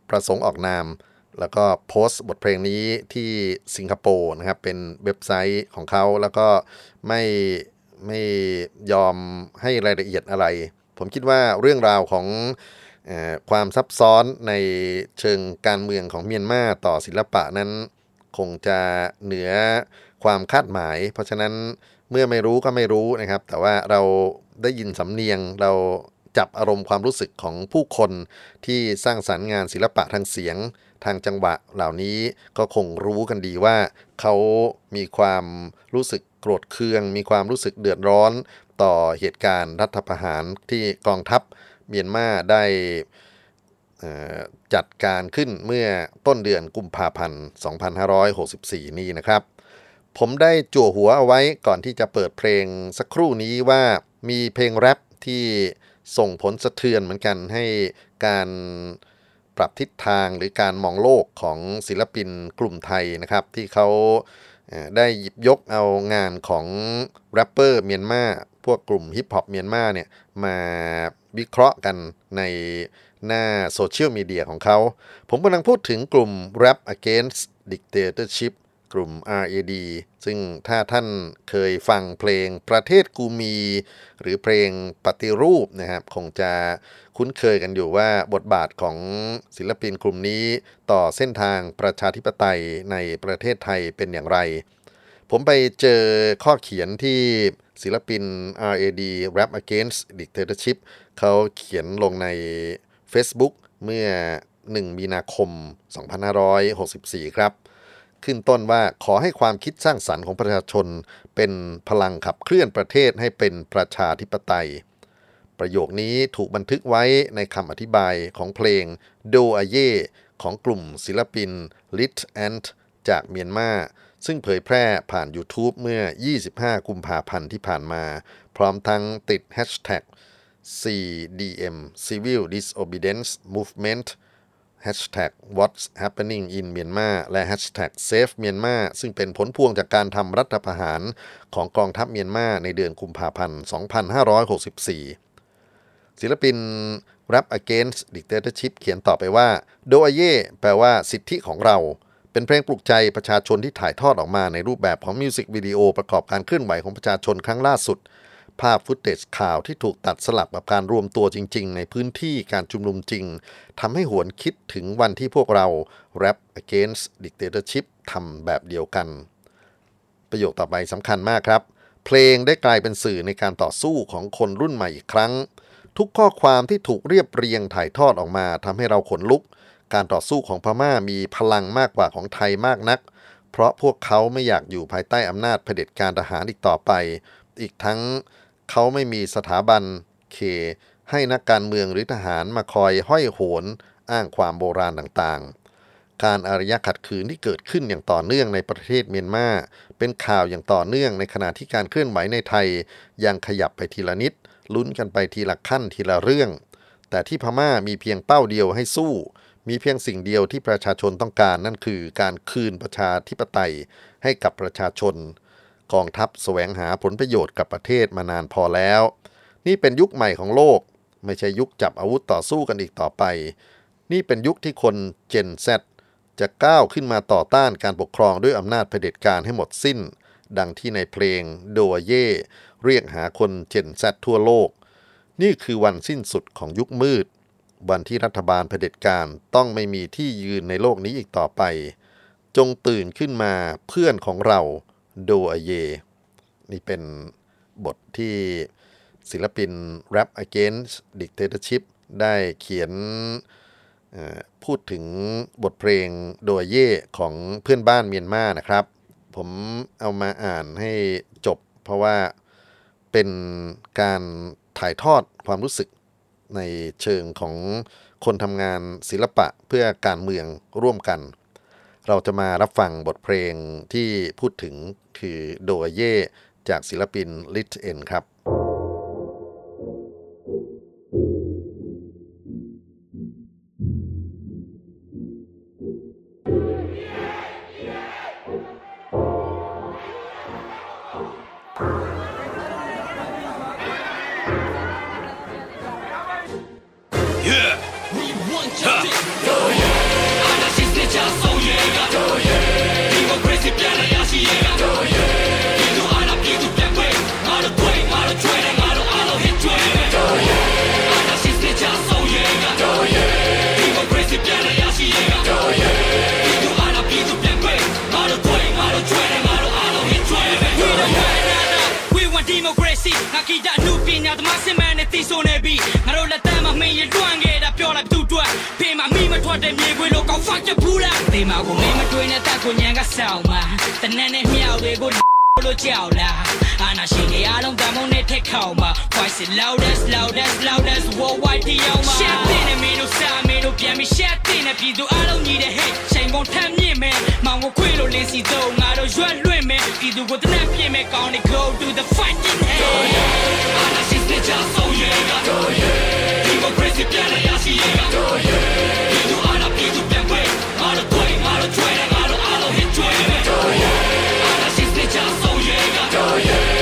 ประสงค์ออกนาม แล้วก็โพสต์บทเพลงนี้ที่สิงคโปร์นะครับ เป็นเว็บไซต์ของเขาแล้วก็ไม่ไม่ยอมให้รายละเอียดอะไร ผมคิดว่าเรื่องราวของอความซับซ้อนในเชิงการเมืองของเมียนมาต่อศิลปะนั้น คงจะเหนือความคาดหมาย เพราะฉะนั้นเมื่อไม่รู้ก็ไม่รู้นะครับ แต่ว่าเราได้ยินสำเนียงเรา จับอารมณ์ความรู้สึกของผู้คนที่สร้างสรรค์งานศิลปะทางเสียง ทางจังหวะเหล่านี้ก็คงรู้กันดีว่า เขามีความรู้สึกโกรธเคือง มีความรู้สึกเดือดร้อน ต่อเหตุการณ์รัฐประหารที่กองทัพเมียนมาได้จัดการขึ้นเมื่อต้นเดือนกุมภาพันธ์ 2564 นี้นะครับ ผมได้จั่วหัวเอาไว้ก่อนที่จะเปิดเพลงสักครู่นี้ว่ามีเพลงแรปที่ ส่งผลสะเทือนเหมือนกันให้การปรับทิศทางหรือการมองโลกของศิลปินกลุ่มไทยนะครับ ที่เขาได้หยิบยกเอางานของแรปเปอร์เมียนมาพวกกลุ่มฮิปฮอปเมียนมาเนี่ยมาวิเคราะห์กันในหน้าโซเชียลมีเดียของเขา ผมกำลังพูดถึงกลุ่ม Rap Against Dictatorship กลุ่ม RAD ซึ่งถ้าท่านเคยฟังเพลงประเทศกูมี หรือเพลงปฏิรูปนะครับคงจะคุ้นเคยกันอยู่ว่าบทบาทของศิลปินกลุ่มนี้ต่อเส้นทางประชาธิปไตยในประเทศไทยเป็นอย่างไร ผมไปเจอข้อเขียนที่ศิลปิน RAD Rap Against Dictatorship เขาเขียนลงใน Facebook เมื่อ 1 มีนาคม 2564 ครับ ขึ้นต้นว่าขอให้ความคิดสร้างสรรค์ของประชาชน เป็นพลังขับเคลื่อนประเทศให้เป็นประชาธิปไตย ประโยคนี้ถูกบันทึกไว้ในคำอธิบายของเพลงโดอาเย่ของกลุ่มศิลปิน Lit Ant จากเมียนมาซึ่งเผยแพร่ผ่าน YouTube เมื่อ 25 กุมภาพันธ์ที่ผ่านมา พร้อมทั้งติด Hashtag CDM Civil Disobedience Movement Hashtag What's Happening in Myanmar และ Hashtag Save Myanmar ซึ่งเป็นผลพวงจากการทำรัฐประหารของกองทัพเมียนมาในเดือนกุมภาพันธ์ 2564 ศิลปิน Rap Against Dictatorship เขียนต่อไปว่า โดอาเย่แปลว่าสิทธิของเรา เป็นเพลงปลุกใจประชาชนที่ถ่ายทอดออกมาในรูปแบบของมิวสิกวิดีโอประกอบการเคลื่อนไหวของประชาชนครั้งล่าสุด ภาพฟุตเทจข่าวที่ถูกตัดสลับกับการรวมตัวจริง ๆ ในพื้นที่การชุมนุมจริงทำให้หวนคิดถึงวันที่พวกเรา Rap Against Dictatorship ทำแบบเดียวกัน ประโยคต่อไปสำคัญมากครับ เพลงได้กลายเป็นสื่อในการต่อสู้ของคนรุ่นใหม่อีกครั้ง ทุกข้อความที่ถูกเรียบเรียงถ่ายทอดออกมาทำให้เราขนลุก การต่อสู้ของพม่ามีพลังมากกว่าของไทยมากนัก เพราะพวกเขาไม่อยากอยู่ภายใต้อำนาจเผด็จการทหารอีกต่อไป อีกทั้ง เขาไม่มีสถาบันเคให้นักการเมืองหรือทหารมาคอยห้อยโหนอ้างความโบราณต่างๆ การอารยะขัดขืนที่เกิดขึ้นอย่างต่อเนื่องในประเทศเมียนมาเป็นข่าวอย่างต่อเนื่องในขณะที่การเคลื่อนไหวในไทย ยังขยับไปทีละนิด ลุ้นกันไปทีละขั้นทีละเรื่อง แต่ที่พม่ามีเพียงเป้าเดียวให้สู้ มีเพียงสิ่งเดียวที่ประชาชนต้องการนั่นคือการคืนประชาธิปไตยให้กับประชาชน กองทัพแสวงหาผลประโยชน์กับประเทศมานานพอแล้ว นี่เป็นยุคใหม่ของโลก ไม่ใช่ยุคจับอาวุธต่อสู้กันอีกต่อไป นี่เป็นยุคที่คนเจน Z จะก้าวขึ้นมาต่อต้านการปกครองด้วยอำนาจเผด็จการให้หมดสิ้น ดังที่ในเพลงโดเย่เรียกหาคนเจน Z ทั่วโลก นี่คือวันสิ้นสุดของยุคมืด วันที่รัฐบาลเผด็จการต้องไม่มีที่ยืนในโลกนี้อีกต่อไป จงตื่นขึ้นมาเพื่อนของเรา โดอเย นี่เป็นบทที่ศิลปิน Rap Against Dictatorship ได้เขียนพูดถึงบทเพลงโดยเย่ของเพื่อนบ้านเมียนมานะครับ ผมเอามาอ่านให้จบ เพราะว่าเป็นการถ่ายทอดความรู้สึกในเชิงของคนทำงานศิลปะเพื่อการเมืองร่วมกัน เราจะมารับฟังบทเพลงที่พูดถึงคือโดเย่จากศิลปินลิทเอ็นครับ လို့ကောင်း fuck you ဘူးလားတေးမှာကိုမင်းမတွေးနဲ့တက်ကိုညံကဆောင်မှာတနက်နဲ့မြောက်တွေကိုလို့ကြောက်လားအာနာရှင်တွေအားလုံးတမုံနဲ့ထက်ခေါမှာ voice it loudest loudest loudest worldwide တီအောင်မှာ shit တဲ့မင်းတို့စာမင်းတို့ပြန်ပြီး shit တဲ့နဲ့ပြည်သူအားလုံးညီတဲ့ hit ချိန်ကုန်ထမ်းမြင့်မယ်မောင်ကိုခွေလို့လင်းစီတော့ငါတို့ရွက်လွင့်မယ်ပြည်သူကိုတနက်ပြည့်မယ်ကောင်းနေ go to the fighting hell အာနာရှင်တွေကြောက်ဆုံးရဲ့က democracy ပြန်လာရရှိရဲ့ကပြည်သူအားလုံးပြည်သူ To je, to je, anarchizmy ciasto uziega To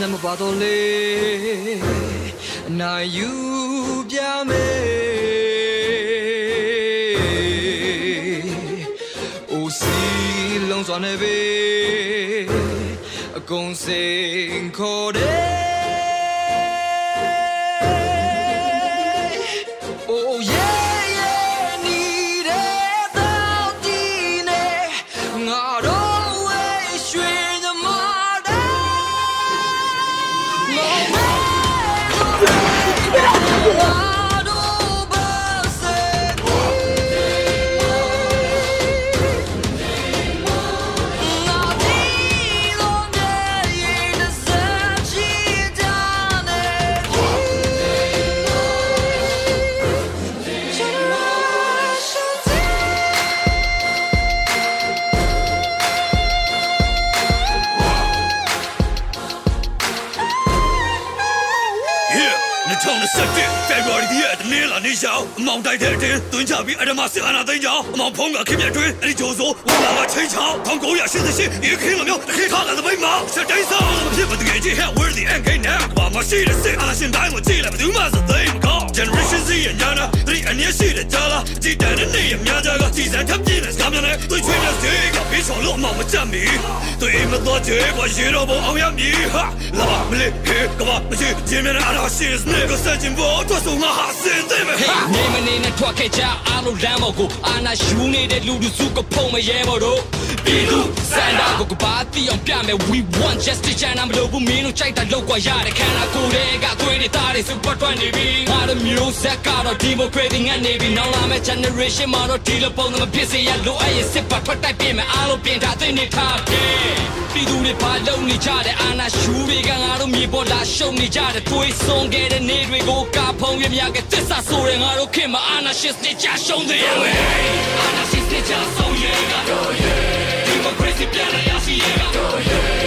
နမပါတော့လေနိုင်ယူပြမယ်အိုစီလုံးစွာနေပဲအကုန်စိန်ခေါ်တယ် မောင်တိုက်တဲ့အတင်းတွင်းချပြီးအဓမ္မစစ်အာဏာသိမ်းကြောင်းအမောင်ဖုံးကခင်မြတ်တွင်းအဲ့ဒီဂျိုးစိုးဝလာကချင်းချောင်း1988ရေခင်းလိုမျိုးတစ်ခေတ်ထားတဲ့သပိတ်မှာစတိုင်းဆောင်မဖြစ်မတကယ်ကြီး hell where the end game now ဘာမှရှိတဲ့စစ်အာဏာရှင်တိုင်းကိုကြည့်လိုက်ဘယ်သူမှစသိမ်းမကော generation Z ရဲ့ညာနာဒီအနည်းရှိတဲ့ကြားလားကြည်တန်တဲ့နေရများကြကကြည်စံထပ်ပြင်းတဲ့စကားများနဲ့သူချွေးတဲ့စေကပြီးဆောင်လို့အမောင်မကြက်မီသူအိမ်မတော်ချေဘာရေတော့ဘောအောင်ရမည်ဟာလာမလေးဟေကဘာမရှိချင်းများအားရှိစနေကစချင်ဘောတော့ဆုံးငါဟာစင်တယ်မယ် Hey နေ မနေနဲ့ထွက်ခဲ့ကြအားလုံးလမ်းပေါ်ကိုအာနာရှူနေတဲ့လူလူစုကဖုံမရဲဘော်တို့ပြည်သူစန္ဒာကိုကပါတီအောင်ပြမယ် we want justice ချမ်းနာမလို့ဘူးမင်းတို့ကြိုက်တာလောက်ကွာရတဲ့ခန္ဓာကိုယ်တွေကသွေးတွေသားတွေ super ထွက်နေပြီငါတို့မျိုးဆက်ကတော့ democracy ငတ်နေပြီနောက်လာမယ့် generation မှာတော့ဒီလိုပုံစံမဖြစ်စေရလို့အဲ့ရစစ်ပတ်ထွက်တိုက်ပြင်မယ်အားလုံးပြင်ထားသိနေထားတယ်ပြည်သူတွေဘာလုပ်နေကြတဲ့အာနာရှူတွေကငါတို့မြေပေါ်လာရှုံနေကြတဲ့တွေးဆုံးခဲ့တဲ့နေတွေကိုကာဖုံရမြကသစ္စာဆိုတဲ့ငါတို့ခင်မှာအာနာရှစ်တွေကြရှုံးသေးရမယ်အာနာရှစ်တွေကြဆုံးရကတော့ democracy ပြန်လာရစီရကတော့ပြ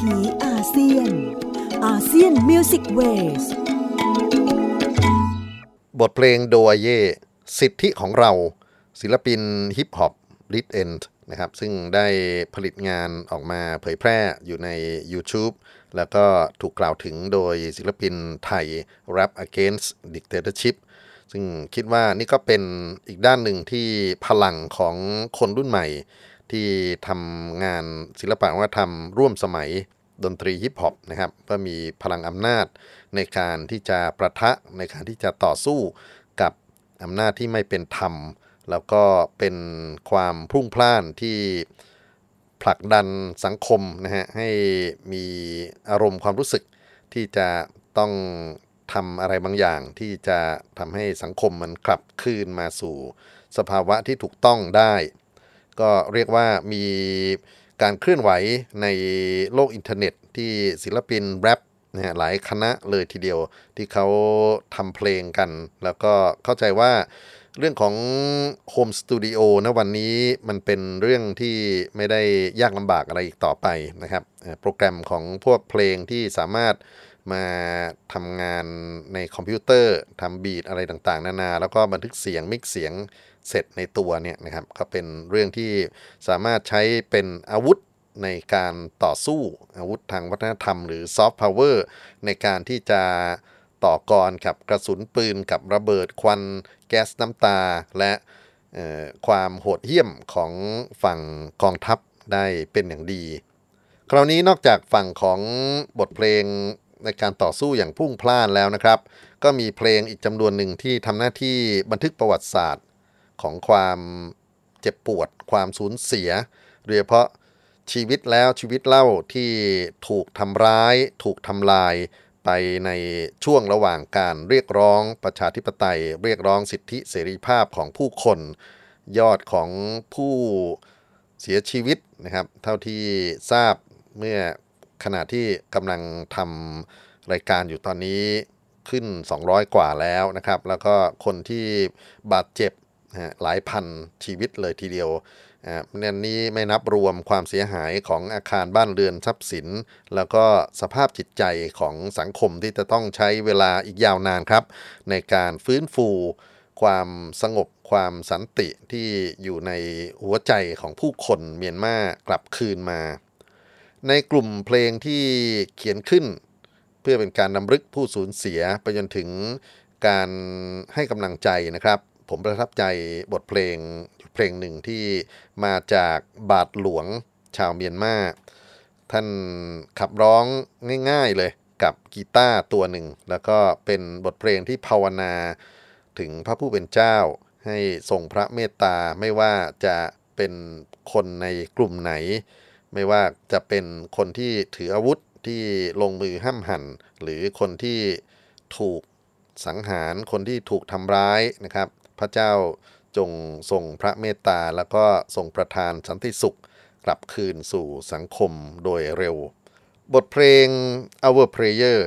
ถีอาเซียน อาเซียน Music Waysบทเพลงโดอเย สิทธิของเรา ศิลปินฮิปฮอปลิทเอนนะครับซึ่งได้ผลิตงานออกมาเผยแพร่อยู่ใน YouTube แล้วก็ถูกกล่าวถึงโดยศิลปินไทย Rap Against Dictatorship ซึ่งคิดว่านี่ก็เป็นอีกด้านหนึ่งที่พลังของคนรุ่นใหม่ ที่ทำงานศิลปะวัฒนธรรมร่วมสมัยดนตรีฮิปฮอปนะครับก็มีพลังอำนาจในการที่จะประทะในการที่จะต่อสู้กับอำนาจที่ไม่เป็นธรรม แล้วก็เป็นความพุ่งพล่านที่ผลักดันสังคมนะฮะให้มีอารมณ์ความรู้สึกที่จะต้องทำอะไรบางอย่างที่จะทำให้สังคมมันกลับคืนมาสู่สภาวะที่ถูกต้องได้ ก็เรียกว่ามีการเคลื่อนไหวในโลกอินเทอร์เน็ต ที่ศิลปินแรปนะฮะหลายคณะเลยทีเดียวที่เขาทำเพลงกัน แล้วก็เข้าใจว่าเรื่องของโฮมสตูดิโอนะวันนี้มันเป็นเรื่องที่ไม่ได้ยากลำบากอะไรอีกต่อไปนะครับ โปรแกรมของพวกเพลงที่สามารถมาทำงานในคอมพิวเตอร์ทำ beat อะไรต่างๆ นานา แล้วก็บันทึกเสียง mix เสียง เสร็จในตัวเนี่ยนะครับก็เป็นเรื่องที่สามารถใช้เป็นอาวุธในการต่อสู้อาวุธทางวัฒนธรรมหรือซอฟต์พาวเวอร์ในการที่จะต่อกรกับกระสุนปืนกับระเบิดควันแก๊สน้ำตา และความโหดเหี้ยมของฝั่งกองทัพได้เป็นอย่างดี คราวนี้นอกจากฝั่งของบทเพลงในการต่อสู้อย่างพุ่งพล่านแล้วนะครับ ก็มีเพลงอีกจำนวนหนึ่งที่ทำหน้าที่บันทึกประวัติศาสตร์ ของความเจ็บปวด ความสูญเสียโดยเฉพาะชีวิตแล้วชีวิตเล่าที่ถูกทำร้าย ถูกทำลายไปในช่วงระหว่างการเรียกร้องประชาธิปไตย เรียกร้องสิทธิเสรีภาพของผู้คน ยอดของผู้เสียชีวิตนะครับ เท่าที่ทราบเมื่อขณะที่กำลังทำรายการอยู่ตอนนี้ขึ้น 200 กว่าแล้วนะครับ แล้วก็คนที่บาดเจ็บ หลายพันชีวิตเลยทีเดียวอ่าเนี่นี้ไม่นับรวมความเสียหายของอาคารบ้านเรือนทรัพย์สิน แล้วก็สภาพจิตใจของสังคมที่จะต้องใช้เวลาอีกยาวนานครับ ในการฟื้นฟูความสงบความสันติที่อยู่ในหัวใจของผู้คนเมียนมากลับคืนมา ในกลุ่มเพลงที่เขียนขึ้น เพื่อเป็นการนำลึกผู้สูญเสียไปจนถึงการให้กำลังใจนะครับ ผมประทับใจบทเพลงเพลงหนึ่งที่มาจากบาทหลวงชาวเมียนมาท่านขับร้องง่าย ๆเลยกับกีตาร์ตัวหนึ่ง แล้วก็เป็นบทเพลงที่ภาวนาถึงพระผู้เป็นเจ้า ให้ทรงพระเมตตาไม่ว่าจะเป็นคนในกลุ่มไหน ไม่ว่าจะเป็นคนที่ถืออาวุธที่ลงมือห้ามหันหรือคนที่ถูกสังหารคนที่ถูกทำร้ายนะครับ พระเจ้าจงทรงพระเมตตา แล้วก็ทรงประทานสันติสุข กลับคืนสู่สังคมโดยเร็ว บทเพลง Our Prayer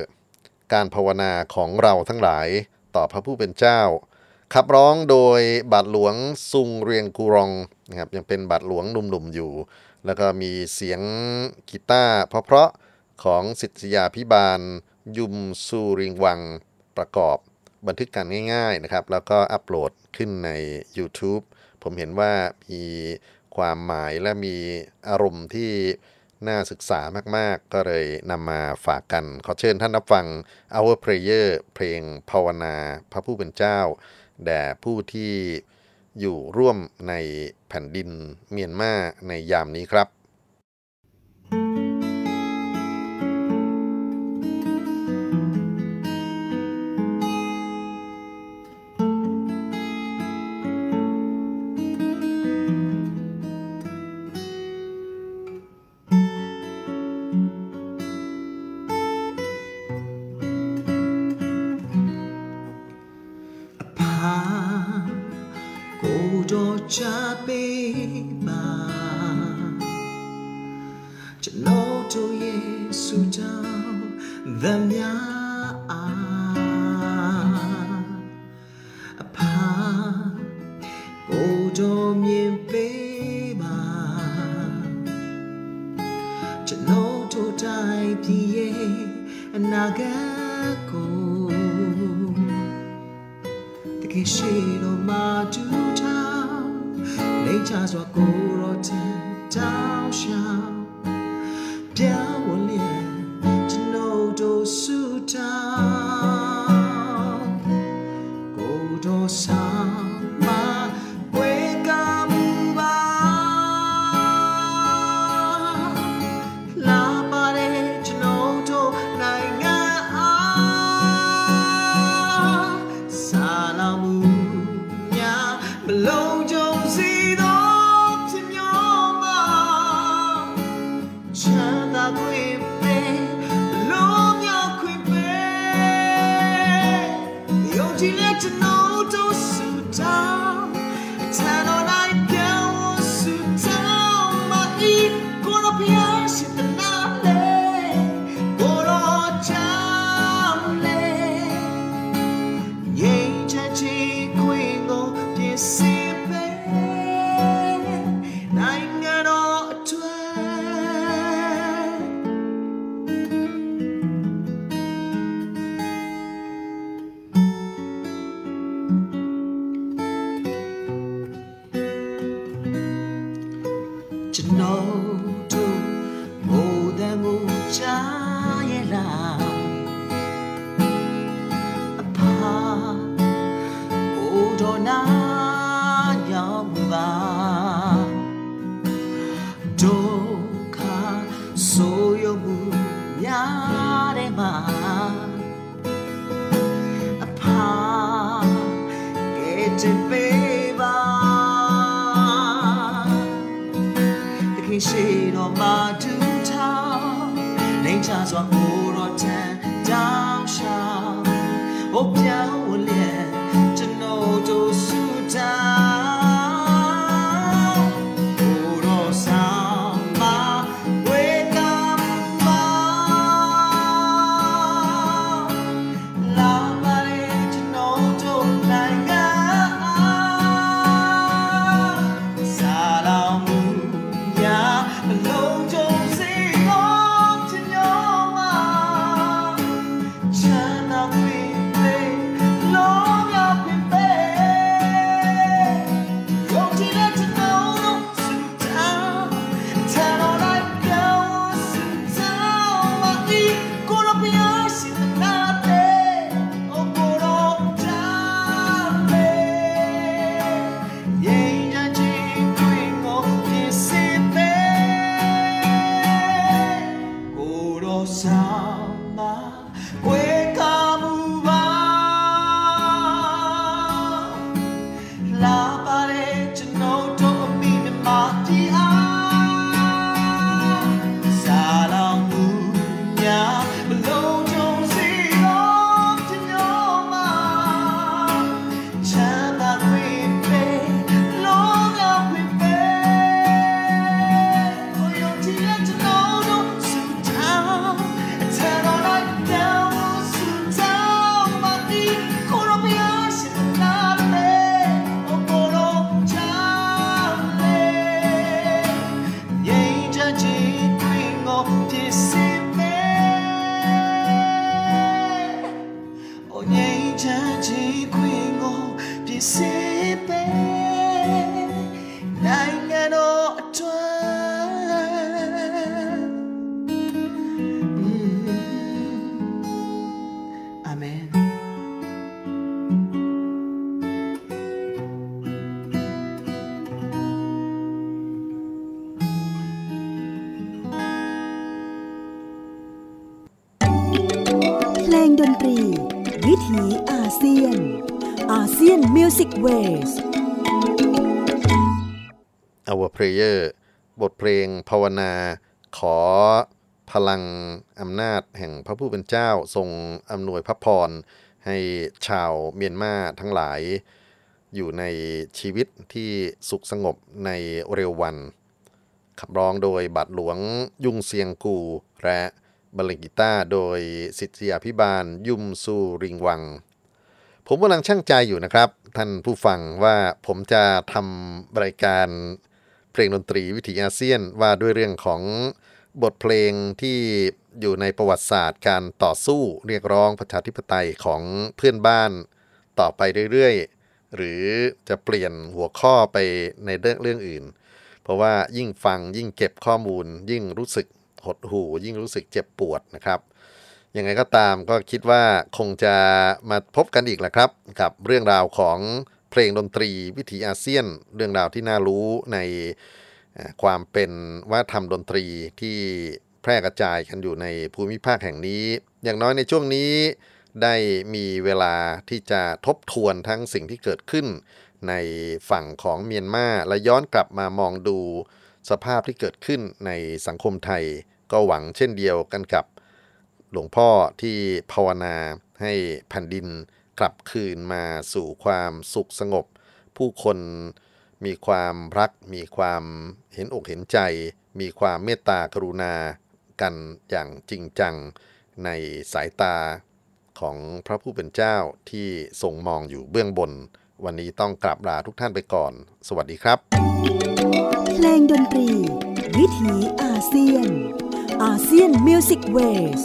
การภาวนาของเราทั้งหลายต่อพระผู้เป็นเจ้า ขับร้องโดยบาทหลวงซุงเรียงกูรองนะครับยังเป็นบาทหลวงหนุ่มๆอยู่ แล้วก็มีเสียงกีตาร์เพราะๆของสิทธิยาพิบาล ยุมซูริงวังประกอบ บันทึกกันง่ายๆนะครับ แล้วก็อัปโหลดขึ้นใน YouTube ผมเห็นว่ามีความหมายและมีอารมณ์ที่น่าศึกษามากๆ ก็เลยนำมาฝากกัน ขอเชิญท่านรับฟัง Our Prayer เพลงภาวนาพระผู้เป็นเจ้า แด่ผู้ที่อยู่ร่วมในแผ่นดินเมียนมาในยามนี้ครับ ลังอำนาจแห่งพระผู้เป็นเจ้าทรงอำนวยพระพร ให้ชาวเมียนมาทั้งหลาย อยู่ในชีวิตที่สุขสงบในเร็ววัน ขับร้องโดยบัตรหลวงยุ่งเซียงกู และบลงกีตาโดยสิทธิยาพิบาลยุ่มซูริงวัง ผมกำลังช่างใจอยู่นะครับ ท่านผู้ฟังว่าผมจะทำรายการเพลงดนตรีวิถีอาเซียนว่าด้วยเรื่องของ บทเพลงที่อยู่ในประวัติศาสตร์การต่อสู้เรียกร้องประชาธิปไตยของเพื่อนบ้านต่อไปเรื่อยๆ หรือจะเปลี่ยนหัวข้อไปในเรื่องเรื่องอื่น เพราะว่ายิ่งฟังยิ่งเก็บข้อมูล ยิ่งรู้สึกหดหู่ ยิ่งรู้สึกเจ็บปวดนะครับยังไงก็ตามก็คิดว่าคงจะมาพบกันอีกแหละครับ กับเรื่องราวของเพลงดนตรีวิถีอาเซียน เรื่องราวที่น่ารู้ใน ความเป็นวัฒนธรรมดนตรีที่แพร่กระจายกันอยู่ในภูมิภาคแห่งนี้ อย่างน้อยในช่วงนี้ได้มีเวลาที่จะทบทวนทั้งสิ่งที่เกิดขึ้น ในฝั่งของเมียนมาและย้อนกลับมามองดูสภาพที่เกิดขึ้นในสังคมไทย ก็หวังเช่นเดียวกันกับหลวงพ่อที่ภาวนาให้แผ่นดินกลับคืนมาสู่ความสุขสงบ ผู้คน มีความรัก มีความเห็นอกเห็นใจ มีความเมตตากรุณากันอย่างจริงจังในสายตาของพระผู้เป็นเจ้าที่ทรงมองอยู่เบื้องบน วันนี้ต้องกลับลาทุกท่านไปก่อน สวัสดีครับ เพลงดนตรี วิถีอาเซียนอาเซียนมิวสิกเวส